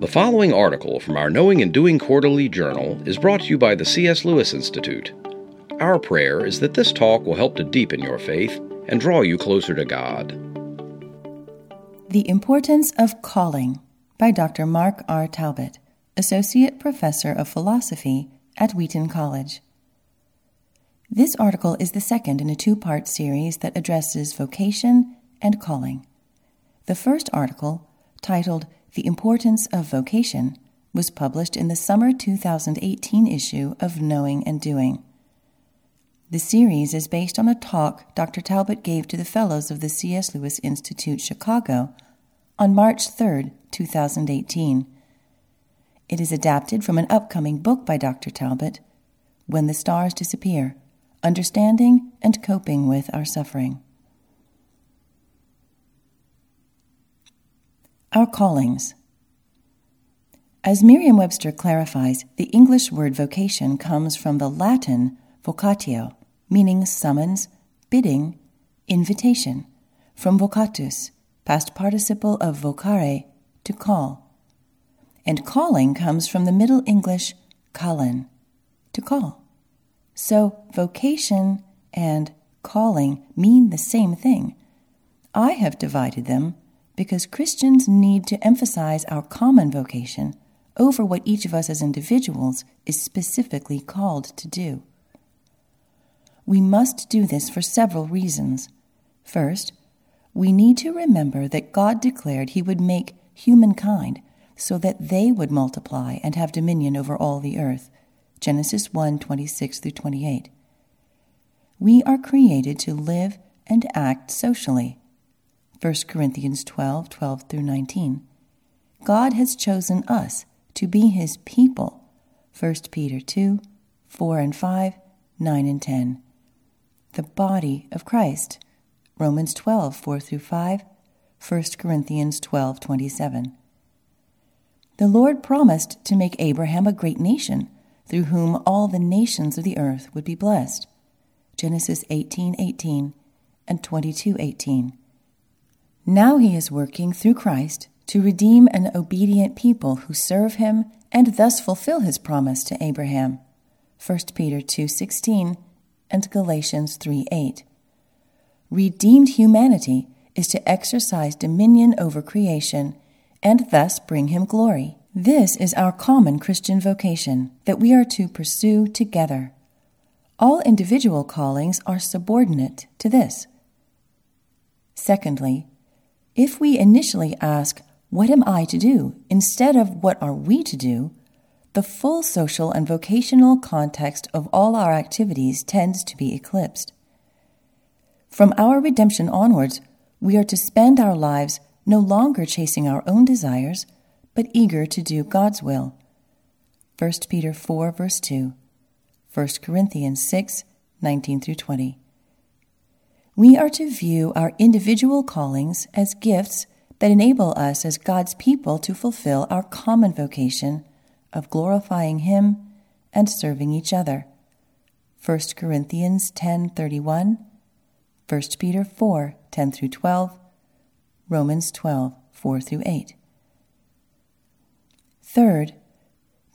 The following article from our Knowing and Doing Quarterly Journal is brought to you by the C.S. Lewis Institute. Our prayer is that this talk will help to deepen your faith and draw you closer to God. The Importance of Calling by Dr. Mark R. Talbot, Associate Professor of Philosophy at Wheaton College. This article is the second in a two part series that addresses vocation and calling. The first article, titled the Importance of Vocation was published in the summer 2018 issue of Knowing and Doing. The series is based on a talk Dr. Talbot gave to the Fellows of the C.S. Lewis Institute, Chicago, on March 3, 2018. It is adapted from an upcoming book by Dr. Talbot, When the Stars Disappear Understanding and Coping with Our Suffering. Our callings. As Merriam Webster clarifies, the English word vocation comes from the Latin vocatio, meaning summons, bidding, invitation, from vocatus, past participle of vocare, to call. And calling comes from the Middle English callen, to call. So vocation and calling mean the same thing. I have divided them because Christians need to emphasize our common vocation over what each of us as individuals is specifically called to do. We must do this for several reasons. First, we need to remember that God declared He would make humankind so that they would multiply and have dominion over all the earth. Genesis 1 26 through 28. We are created to live and act socially. 1 Corinthians 12 12 through 19. God has chosen us to be his people. 1 Peter 2 4 and 5, 9 and 10. The body of Christ. Romans 12 4 through 5, 1 Corinthians 12 27. The Lord promised to make Abraham a great nation, through whom all the nations of the earth would be blessed. Genesis 18 18 and 22 18. Now he is working through Christ to redeem an obedient people who serve him and thus fulfill his promise to Abraham. 1 Peter 2:16 and Galatians 3:8. Redeemed humanity is to exercise dominion over creation and thus bring him glory. This is our common Christian vocation that we are to pursue together. All individual callings are subordinate to this. Secondly, if we initially ask, What am I to do? instead of What are we to do? the full social and vocational context of all our activities tends to be eclipsed. From our redemption onwards, we are to spend our lives no longer chasing our own desires, but eager to do God's will. 1 Peter 4, verse 2, 1 Corinthians 6, 19 through 20 we are to view our individual callings as gifts that enable us as God's people to fulfill our common vocation of glorifying Him and serving each other. 1 Corinthians 10:31, 1 Peter 4:10 through 12, Romans 12:4 through 8. Third,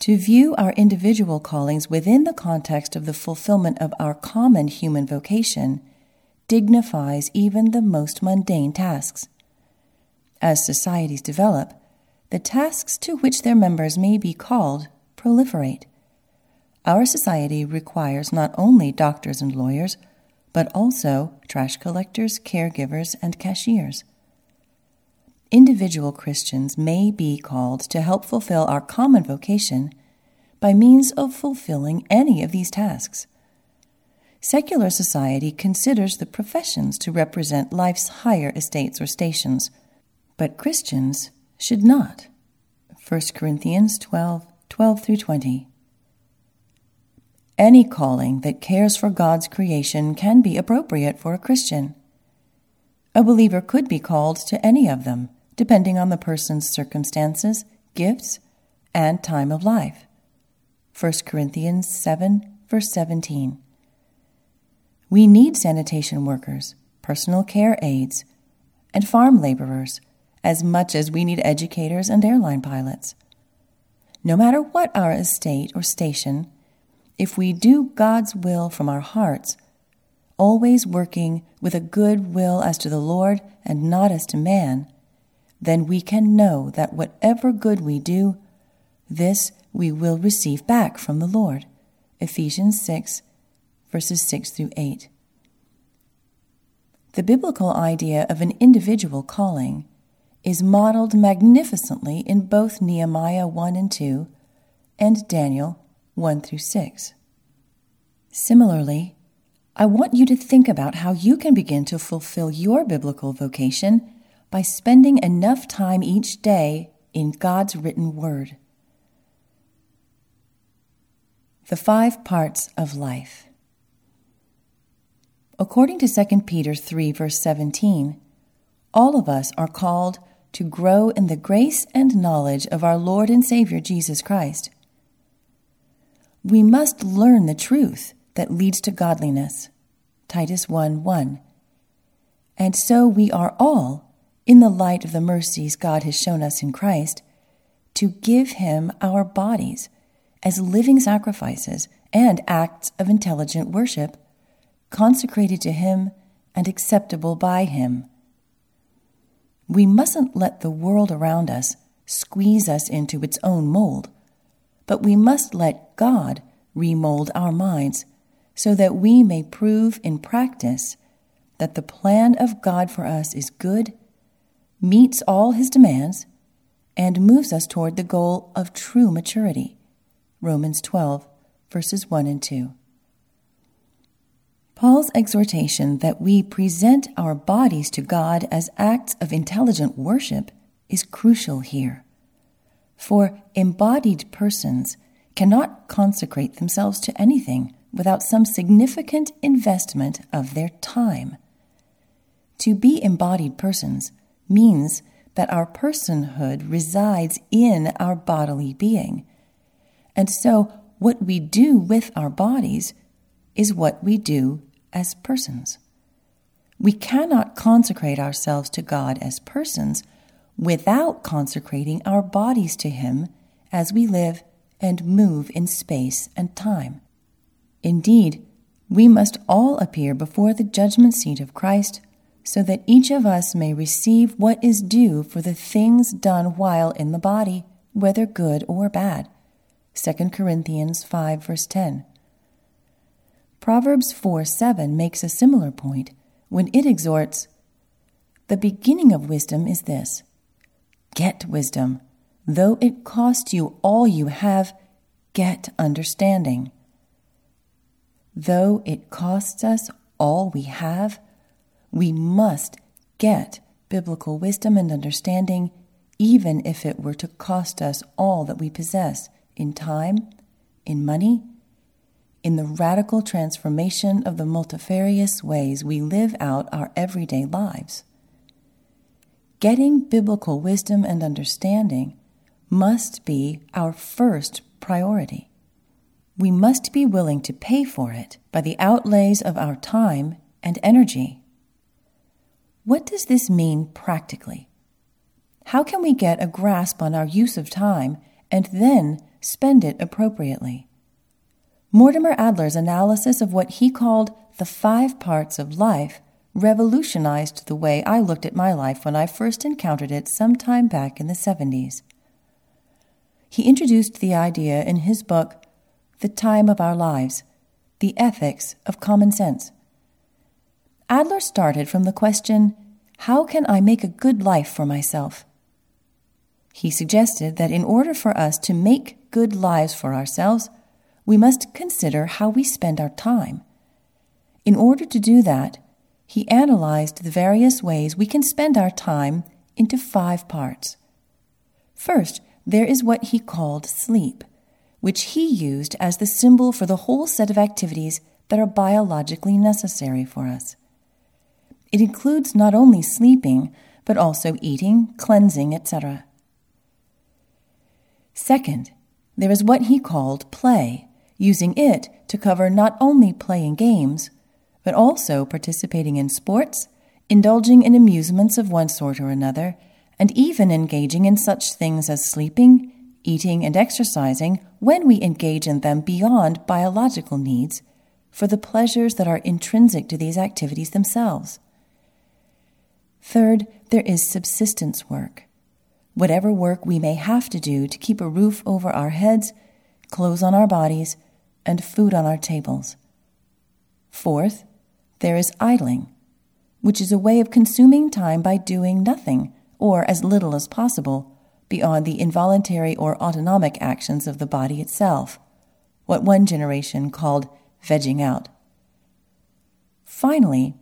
to view our individual callings within the context of the fulfillment of our common human vocation dignifies even the most mundane tasks. As societies develop, the tasks to which their members may be called proliferate. Our society requires not only doctors and lawyers, but also trash collectors, caregivers, and cashiers. Individual Christians may be called to help fulfill our common vocation by means of fulfilling any of these tasks. Secular society considers the professions to represent life's higher estates or stations, but Christians should not. 1 Corinthians 12 12 through 20. Any calling that cares for God's creation can be appropriate for a Christian. A believer could be called to any of them, depending on the person's circumstances, gifts, and time of life. 1 Corinthians 7, verse 17. We need sanitation workers, personal care aides, and farm laborers as much as we need educators and airline pilots. no matter what our estate or station, if we do God's will from our hearts, always working with a good will as to the Lord and not as to man, then we can know that whatever good we do, this we will receive back from the Lord. Ephesians 6, verses 6 through 8. The biblical idea of an individual calling is modeled magnificently in both Nehemiah 1 and 2 and Daniel 1 through 6. Similarly, I want you to think about how you can begin to fulfill your biblical vocation by spending enough time each day in God's written word. The five parts of life. According to 2 Peter 3, verse 17, all of us are called to grow in the grace and knowledge of our Lord and Savior Jesus Christ. We must learn the truth that leads to godliness. Titus 1 1. And so we are all, in the light of the mercies God has shown us in Christ, to give Him our bodies as living sacrifices and acts of intelligent worship, consecrated to Him and acceptable by Him. We mustn't let the world around us squeeze us into its own mold, but we must let God remold our minds so that we may prove in practice that the plan of God for us is good, meets all His demands, and moves us toward the goal of true maturity. Romans 12, verses 1 and 2. Paul's exhortation that we present our bodies to God as acts of intelligent worship is crucial here. For embodied persons cannot consecrate themselves to anything without some significant investment of their time. To be embodied persons means that our personhood resides in our bodily being and so, what we do with our bodies is what we do as persons. We cannot consecrate ourselves to God as persons without consecrating our bodies to Him as we live and move in space and time. Indeed, we must all appear before the judgment seat of Christ so that each of us may receive what is due for the things done while in the body, whether good or bad. 2 Corinthians 5, verse 10. Proverbs 4 7 makes a similar point when it exhorts The beginning of wisdom is this Get wisdom. Though it cost you all you have, get understanding. Though it costs us all we have, we must get biblical wisdom and understanding, even if it were to cost us all that we possess in time, in money, in the radical transformation of the multifarious ways we live out our everyday lives. Getting biblical wisdom and understanding must be our first priority. We must be willing to pay for it by the outlays of our time and energy. What does this mean practically? How can we get a grasp on our use of time and then spend it appropriately. Mortimer Adler's analysis of what he called the five parts of life revolutionized the way I looked at my life when I first encountered it some time back in the 70s. He introduced the idea in his book, The Time of Our Lives The Ethics of Common Sense. Adler started from the question How can I make a good life for myself? He suggested that in order for us to make good lives for ourselves, we must consider how we spend our time. In order to do that, he analyzed the various ways we can spend our time into five parts. First, there is what he called sleep, which he used as the symbol for the whole set of activities that are biologically necessary for us. It includes not only sleeping, but also eating, cleansing, etc. Second, there is what he called play, using it to cover not only playing games, but also participating in sports, indulging in amusements of one sort or another, and even engaging in such things as sleeping, eating and exercising when we engage in them beyond biological needs for the pleasures that are intrinsic to these activities themselves. Third, there is subsistence work. Whatever work we may have to do to keep a roof over our heads, clothes on our bodies, and food on our tables. Fourth, there is idling, which is a way of consuming time by doing nothing, or as little as possible, beyond the involuntary or autonomic actions of the body itself, what one generation called vegging out. Finally,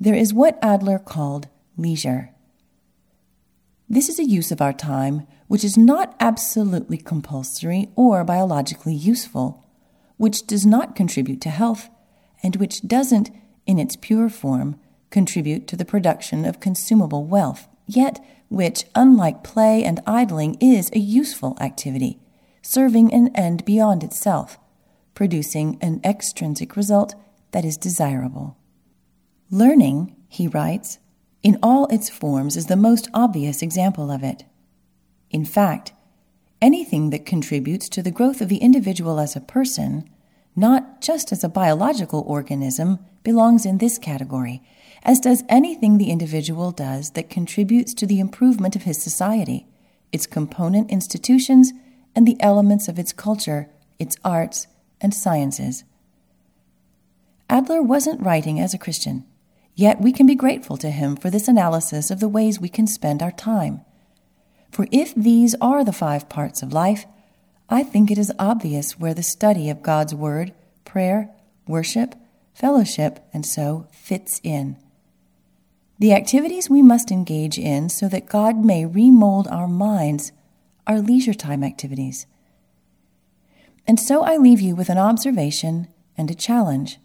there is what Adler called leisure. This is a use of our time which is not absolutely compulsory or biologically useful, which does not contribute to health, and which doesn't, in its pure form, contribute to the production of consumable wealth, yet which, unlike play and idling, is a useful activity, serving an end beyond itself, producing an extrinsic result that is desirable. Learning, he writes, in all its forms is the most obvious example of it. In fact, anything that contributes to the growth of the individual as a person, not just as a biological organism, belongs in this category, as does anything the individual does that contributes to the improvement of his society, its component institutions, and the elements of its culture, its arts, and sciences. Adler wasn't writing as a Christian, yet we can be grateful to him for this analysis of the ways we can spend our time. For if these are the five parts of life, I think it is obvious where the study of God's Word, prayer, worship, fellowship, and so fits in. The activities we must engage in so that God may remold our minds are leisure time activities. And so I leave you with an observation and a challenge.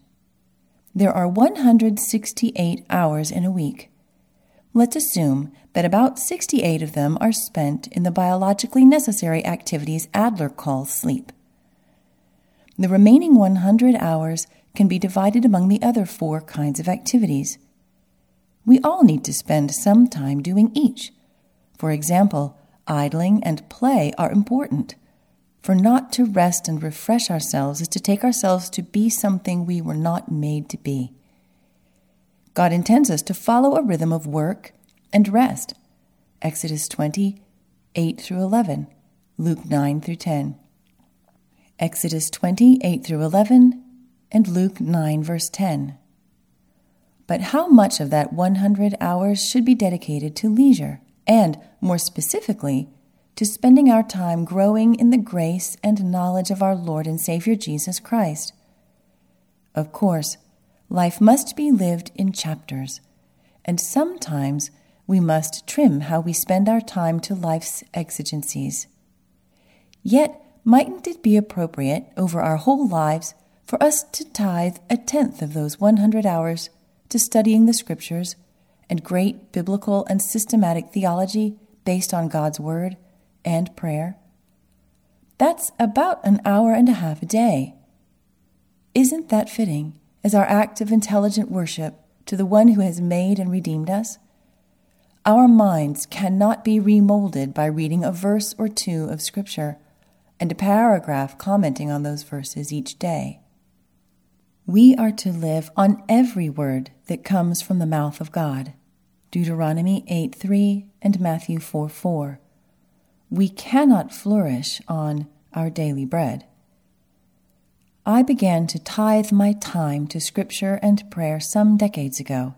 There are 168 hours in a week. Let's assume that about 68 of them are spent in the biologically necessary activities Adler calls sleep. The remaining 100 hours can be divided among the other four kinds of activities. We all need to spend some time doing each. For example, idling and play are important. For not to rest and refresh ourselves is to take ourselves to be something we were not made to be. God intends us to follow a rhythm of work and rest. Exodus 20, 8 through 11, Luke 9 through 10. Exodus 20, 8 through 11, and Luke 9, verse 10. But how much of that 100 hours should be dedicated to leisure, and, more specifically, to spending our time growing in the grace and knowledge of our Lord and Savior Jesus Christ. Of course, life must be lived in chapters, and sometimes we must trim how we spend our time to life's exigencies. Yet, mightn't it be appropriate over our whole lives for us to tithe a tenth of those 100 hours to studying the Scriptures and great biblical and systematic theology based on God's Word? and prayer. That's about an hour and a half a day. Isn't that fitting as our act of intelligent worship to the one who has made and redeemed us? Our minds cannot be remolded by reading a verse or two of Scripture and a paragraph commenting on those verses each day. We are to live on every word that comes from the mouth of God. Deuteronomy 8 3 and Matthew 4 4 we cannot flourish on our daily bread. I began to tithe my time to Scripture and prayer some decades ago,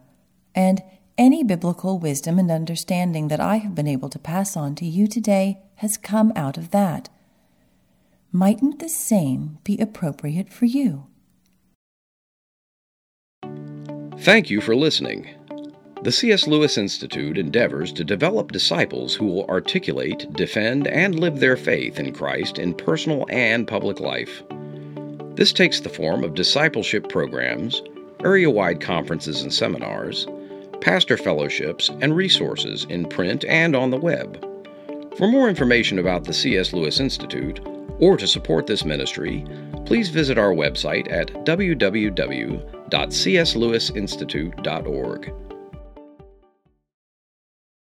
and any biblical wisdom and understanding that I have been able to pass on to you today has come out of that. Mightn't the same be appropriate for you? Thank you for listening. The C.S. Lewis Institute endeavors to develop disciples who will articulate, defend, and live their faith in Christ in personal and public life. This takes the form of discipleship programs, area wide conferences and seminars, pastor fellowships, and resources in print and on the web. For more information about the C.S. Lewis Institute, or to support this ministry, please visit our website at www.cslewisinstitute.org.